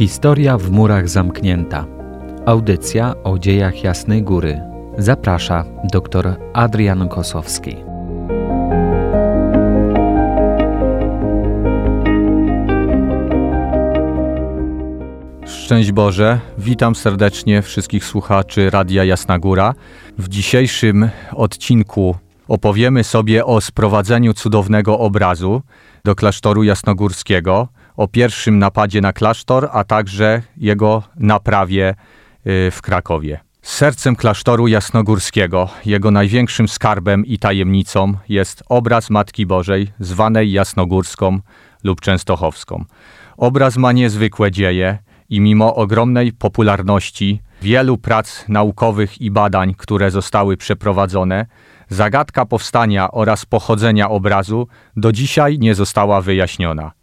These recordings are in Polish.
Historia w murach zamknięta. Audycja o dziejach Jasnej Góry. Zaprasza dr Adrian Kosowski. Szczęść Boże, witam serdecznie wszystkich słuchaczy Radia Jasna Góra. W dzisiejszym odcinku opowiemy sobie o sprowadzeniu cudownego obrazu do klasztoru jasnogórskiego, o pierwszym napadzie na klasztor, a także jego naprawie y, w Krakowie. Sercem klasztoru jasnogórskiego, jego największym skarbem i tajemnicą jest obraz Matki Bożej, zwanej jasnogórską lub częstochowską. Obraz ma niezwykłe dzieje i mimo ogromnej popularności, wielu prac naukowych i badań, które zostały przeprowadzone, zagadka powstania oraz pochodzenia obrazu do dzisiaj nie została wyjaśniona.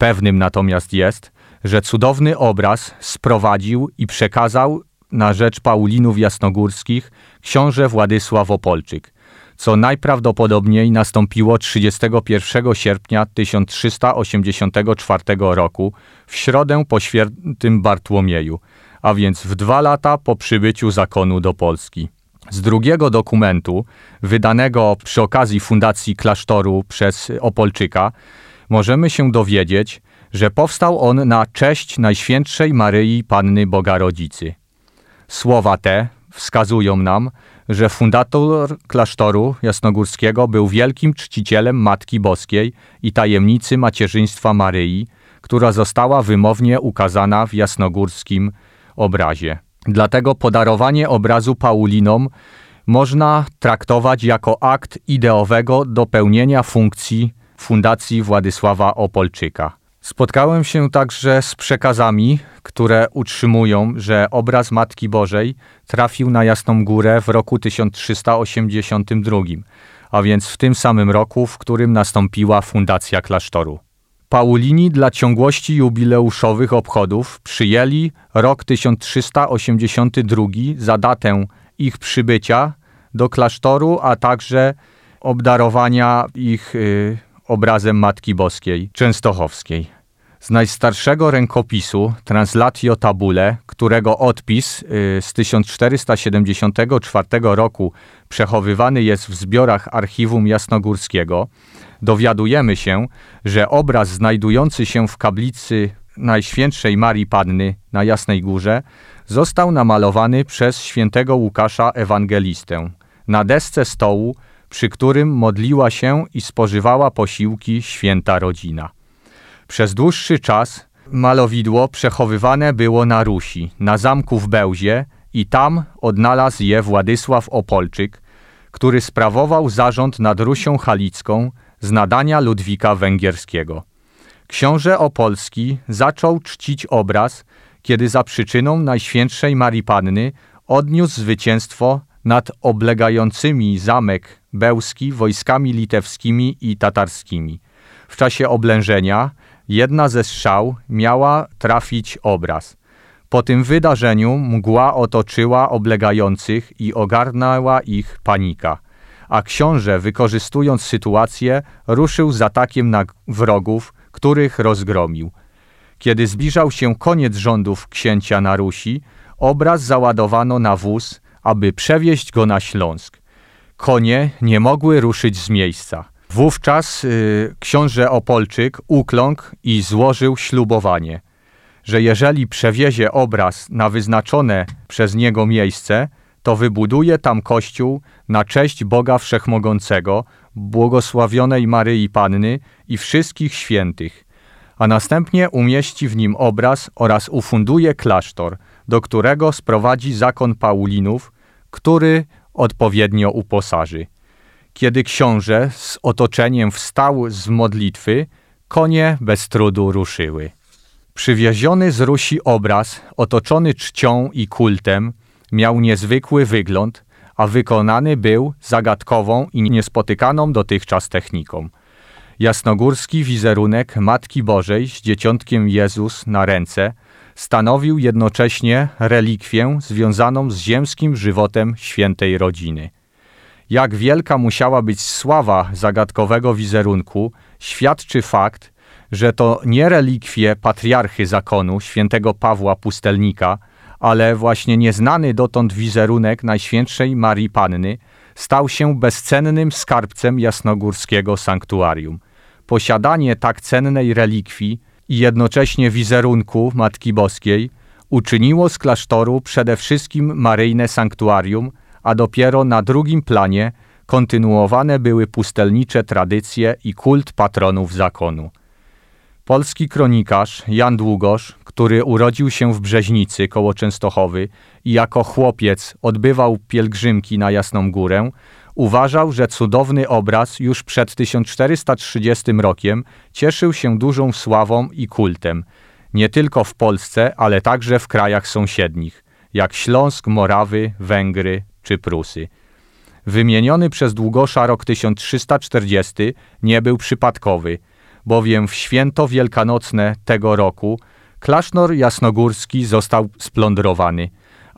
Pewnym natomiast jest, że cudowny obraz sprowadził i przekazał na rzecz Paulinów Jasnogórskich książę Władysław Opolczyk, co najprawdopodobniej nastąpiło 31 sierpnia 1384 roku w środę po świętym Bartłomieju, a więc w dwa lata po przybyciu zakonu do Polski. Z drugiego dokumentu, wydanego przy okazji fundacji klasztoru przez Opolczyka, możemy się dowiedzieć, że powstał on na cześć Najświętszej Maryi Panny Boga Rodzicy. Słowa te wskazują nam, że fundator klasztoru jasnogórskiego był wielkim czcicielem Matki Boskiej i tajemnicy macierzyństwa Maryi, która została wymownie ukazana w jasnogórskim obrazie. Dlatego podarowanie obrazu Paulinom można traktować jako akt ideowego dopełnienia funkcji Fundacji Władysława Opolczyka. Spotkałem się także z przekazami, które utrzymują, że obraz Matki Bożej trafił na Jasną Górę w roku 1382, a więc w tym samym roku, w którym nastąpiła fundacja klasztoru. Paulini dla ciągłości jubileuszowych obchodów przyjęli rok 1382 za datę ich przybycia do klasztoru, a także obdarowania ich y, obrazem Matki Boskiej Częstochowskiej. Z najstarszego rękopisu Translatio Tabule, którego odpis y, z 1474 roku przechowywany jest w zbiorach Archiwum Jasnogórskiego, dowiadujemy się, że obraz znajdujący się w kablicy Najświętszej Marii Panny na Jasnej Górze został namalowany przez świętego Łukasza Ewangelistę na desce stołu przy którym modliła się i spożywała posiłki święta rodzina. Przez dłuższy czas malowidło przechowywane było na Rusi, na zamku w Bełzie i tam odnalazł je Władysław Opolczyk, który sprawował zarząd nad Rusią Halicką z nadania Ludwika Węgierskiego. Książę Opolski zaczął czcić obraz, kiedy za przyczyną Najświętszej Marii Panny odniósł zwycięstwo nad oblegającymi zamek Bełski wojskami litewskimi i tatarskimi. W czasie oblężenia jedna ze strzał miała trafić obraz. Po tym wydarzeniu mgła otoczyła oblegających i ogarnęła ich panika. A książę, wykorzystując sytuację, ruszył z atakiem na wrogów, których rozgromił. Kiedy zbliżał się koniec rządów księcia na Rusi, obraz załadowano na wóz, aby przewieźć go na Śląsk. Konie nie mogły ruszyć z miejsca. Wówczas y, książę Opolczyk ukląkł i złożył ślubowanie, że jeżeli przewiezie obraz na wyznaczone przez niego miejsce, to wybuduje tam kościół na cześć Boga Wszechmogącego, błogosławionej Maryi Panny i wszystkich świętych, a następnie umieści w nim obraz oraz ufunduje klasztor – do którego sprowadzi zakon Paulinów, który odpowiednio uposaży. Kiedy książę z otoczeniem wstał z modlitwy, konie bez trudu ruszyły. Przywieziony z Rusi obraz, otoczony czcią i kultem, miał niezwykły wygląd, a wykonany był zagadkową i niespotykaną dotychczas techniką. Jasnogórski wizerunek Matki Bożej z dzieciątkiem Jezus na ręce – stanowił jednocześnie relikwię związaną z ziemskim żywotem świętej rodziny. Jak wielka musiała być sława zagadkowego wizerunku, świadczy fakt, że to nie relikwie patriarchy zakonu, świętego Pawła Pustelnika, ale właśnie nieznany dotąd wizerunek Najświętszej Marii Panny stał się bezcennym skarbcem jasnogórskiego sanktuarium. Posiadanie tak cennej relikwii i jednocześnie wizerunku Matki Boskiej uczyniło z klasztoru przede wszystkim maryjne sanktuarium, a dopiero na drugim planie kontynuowane były pustelnicze tradycje i kult patronów zakonu. Polski kronikarz Jan Długosz, który urodził się w Brzeźnicy koło Częstochowy i jako chłopiec odbywał pielgrzymki na Jasną Górę, uważał, że cudowny obraz już przed 1430 rokiem cieszył się dużą sławą i kultem, nie tylko w Polsce, ale także w krajach sąsiednich, jak Śląsk, Morawy, Węgry czy Prusy. Wymieniony przez Długosza rok 1340 nie był przypadkowy, bowiem w święto wielkanocne tego roku klasztor jasnogórski został splądrowany,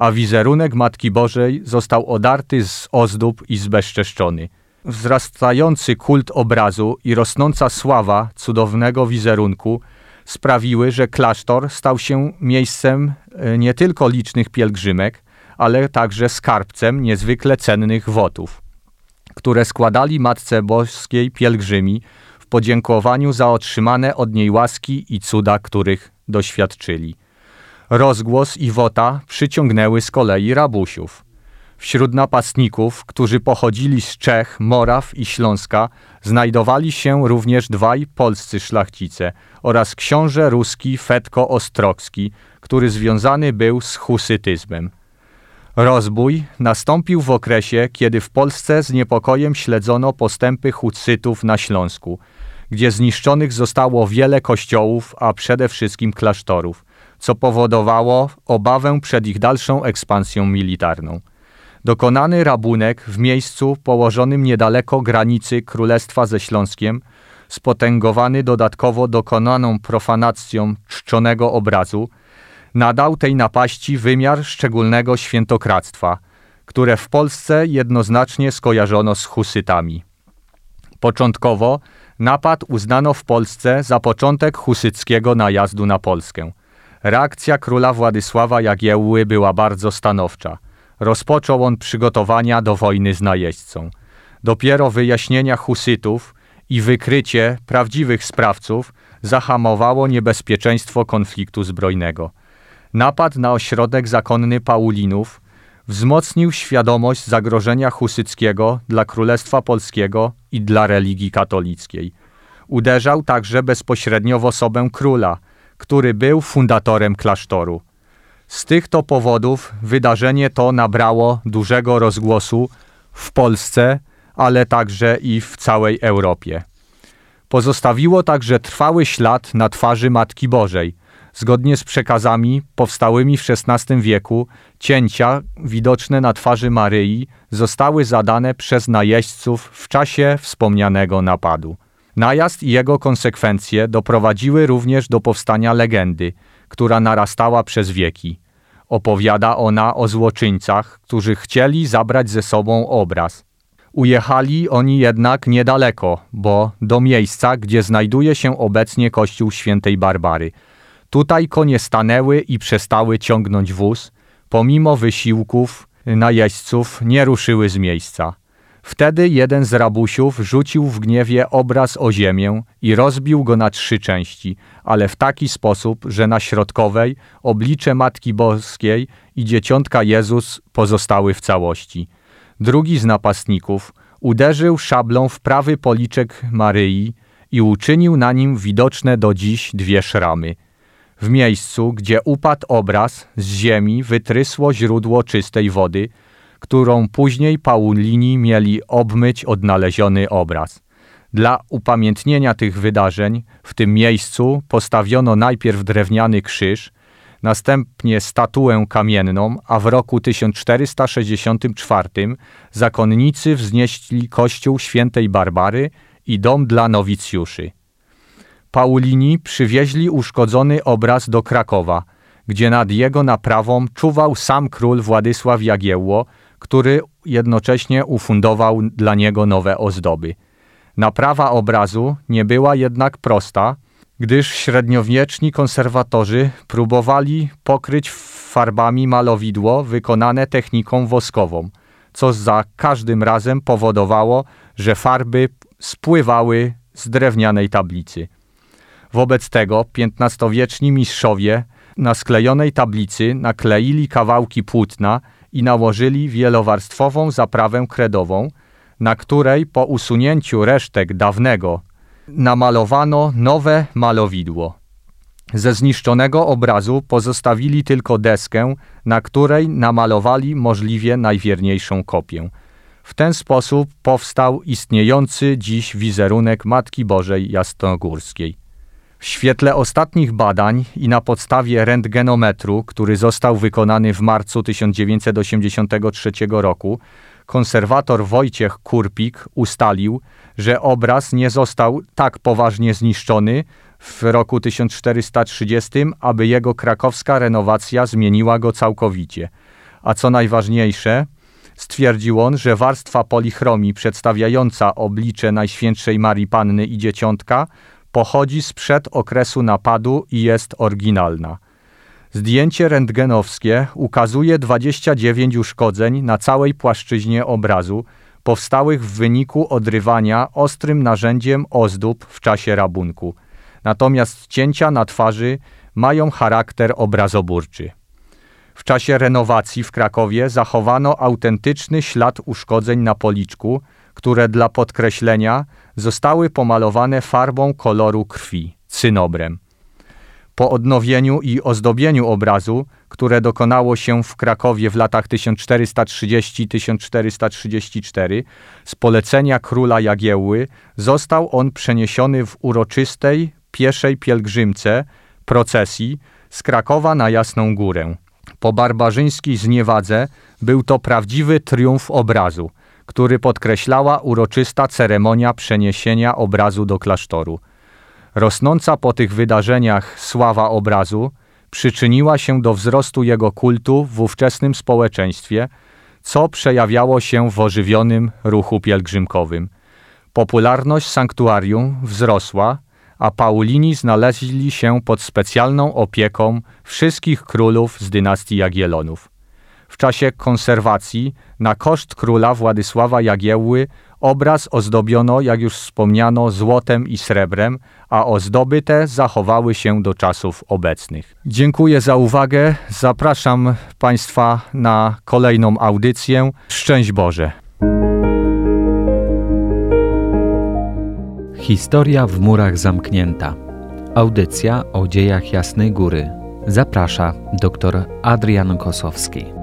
a wizerunek Matki Bożej został odarty z ozdób i zbezczeszczony. Wzrastający kult obrazu i rosnąca sława cudownego wizerunku sprawiły, że klasztor stał się miejscem e, nie tylko licznych pielgrzymek, ale także skarbcem niezwykle cennych wotów, które składali Matce Boskiej pielgrzymi w podziękowaniu za otrzymane od niej łaski i cuda, których doświadczyli. Rozgłos i wota przyciągnęły z kolei rabusiów. Wśród napastników, którzy pochodzili z Czech, Moraw i Śląska, znajdowali się również dwaj polscy szlachcice oraz książę ruski Fetko Ostrocki, który związany był z husytyzmem. Rozbój nastąpił w okresie, kiedy w Polsce z niepokojem śledzono postępy husytów na Śląsku, gdzie zniszczonych zostało wiele kościołów, a przede wszystkim klasztorów, co powodowało obawę przed ich dalszą ekspansją militarną. Dokonany rabunek w miejscu położonym niedaleko granicy Królestwa ze Śląskiem, spotęgowany dodatkowo dokonaną profanacją czczonego obrazu, nadał tej napaści wymiar szczególnego świętokradztwa, które w Polsce jednoznacznie skojarzono z husytami. Początkowo napad uznano w Polsce za początek husyckiego najazdu na Polskę. Reakcja króla Władysława Jagiełły była bardzo stanowcza. Rozpoczął on przygotowania do wojny z najeźdźcą. Dopiero wyjaśnienia husytów i wykrycie prawdziwych sprawców zahamowało niebezpieczeństwo konfliktu zbrojnego – Napad na ośrodek zakonny Paulinów wzmocnił świadomość zagrożenia husyckiego dla Królestwa Polskiego i dla religii katolickiej. Uderzał także bezpośrednio w osobę króla, który był fundatorem klasztoru. Z tych to powodów wydarzenie to nabrało dużego rozgłosu w Polsce, ale także i w całej Europie. Pozostawiło także trwały ślad na twarzy Matki Bożej – Zgodnie z przekazami powstałymi w XVI wieku, cięcia widoczne na twarzy Maryi zostały zadane przez najeźdźców w czasie wspomnianego napadu. Najazd i jego konsekwencje doprowadziły również do powstania legendy, która narastała przez wieki. Opowiada ona o złoczyńcach, którzy chcieli zabrać ze sobą obraz. Ujechali oni jednak niedaleko, bo do miejsca, gdzie znajduje się obecnie kościół świętej Barbary – Tutaj konie stanęły i przestały ciągnąć wóz, pomimo wysiłków najeźdźców nie ruszyły z miejsca. Wtedy jeden z rabusiów rzucił w gniewie obraz o ziemię i rozbił go na trzy części, ale w taki sposób, że na środkowej oblicze Matki Boskiej i Dzieciątka Jezus pozostały w całości. Drugi z napastników uderzył szablą w prawy policzek Maryi i uczynił na nim widoczne do dziś dwie szramy – w miejscu, gdzie upadł obraz, z ziemi wytrysło źródło czystej wody, którą później Paulini mieli obmyć odnaleziony obraz. Dla upamiętnienia tych wydarzeń w tym miejscu postawiono najpierw drewniany krzyż, następnie statuę kamienną, a w roku 1464 zakonnicy wznieśli kościół świętej Barbary i dom dla nowicjuszy. Paulini przywieźli uszkodzony obraz do Krakowa, gdzie nad jego naprawą czuwał sam król Władysław Jagiełło, który jednocześnie ufundował dla niego nowe ozdoby. Naprawa obrazu nie była jednak prosta, gdyż średniowieczni konserwatorzy próbowali pokryć farbami malowidło wykonane techniką woskową, co za każdym razem powodowało, że farby spływały z drewnianej tablicy. Wobec tego XV-wieczni mistrzowie na sklejonej tablicy nakleili kawałki płótna i nałożyli wielowarstwową zaprawę kredową, na której po usunięciu resztek dawnego namalowano nowe malowidło. Ze zniszczonego obrazu pozostawili tylko deskę, na której namalowali możliwie najwierniejszą kopię. W ten sposób powstał istniejący dziś wizerunek Matki Bożej Jasnogórskiej. W świetle ostatnich badań i na podstawie rentgenometru, który został wykonany w marcu 1983 roku, konserwator Wojciech Kurpik ustalił, że obraz nie został tak poważnie zniszczony w roku 1430, aby jego krakowska renowacja zmieniła go całkowicie. A co najważniejsze, stwierdził on, że warstwa polichromii przedstawiająca oblicze Najświętszej Marii Panny i Dzieciątka pochodzi sprzed okresu napadu i jest oryginalna. Zdjęcie rentgenowskie ukazuje 29 uszkodzeń na całej płaszczyźnie obrazu, powstałych w wyniku odrywania ostrym narzędziem ozdób w czasie rabunku. Natomiast cięcia na twarzy mają charakter obrazoburczy. W czasie renowacji w Krakowie zachowano autentyczny ślad uszkodzeń na policzku, które dla podkreślenia zostały pomalowane farbą koloru krwi, cynobrem. Po odnowieniu i ozdobieniu obrazu, które dokonało się w Krakowie w latach 1430-1434, z polecenia króla Jagiełły, został on przeniesiony w uroczystej, pieszej pielgrzymce, procesji z Krakowa na Jasną Górę. Po barbarzyńskiej zniewadze był to prawdziwy triumf obrazu, który podkreślała uroczysta ceremonia przeniesienia obrazu do klasztoru. Rosnąca po tych wydarzeniach sława obrazu przyczyniła się do wzrostu jego kultu w ówczesnym społeczeństwie, co przejawiało się w ożywionym ruchu pielgrzymkowym. Popularność sanktuarium wzrosła, a Paulini znaleźli się pod specjalną opieką wszystkich królów z dynastii Jagiellonów. W czasie konserwacji na koszt króla Władysława Jagiełły obraz ozdobiono, jak już wspomniano, złotem i srebrem, a ozdoby te zachowały się do czasów obecnych. Dziękuję za uwagę. Zapraszam Państwa na kolejną audycję. Szczęść Boże! Historia w murach zamknięta. Audycja o dziejach Jasnej Góry. Zaprasza dr Adrian Kosowski.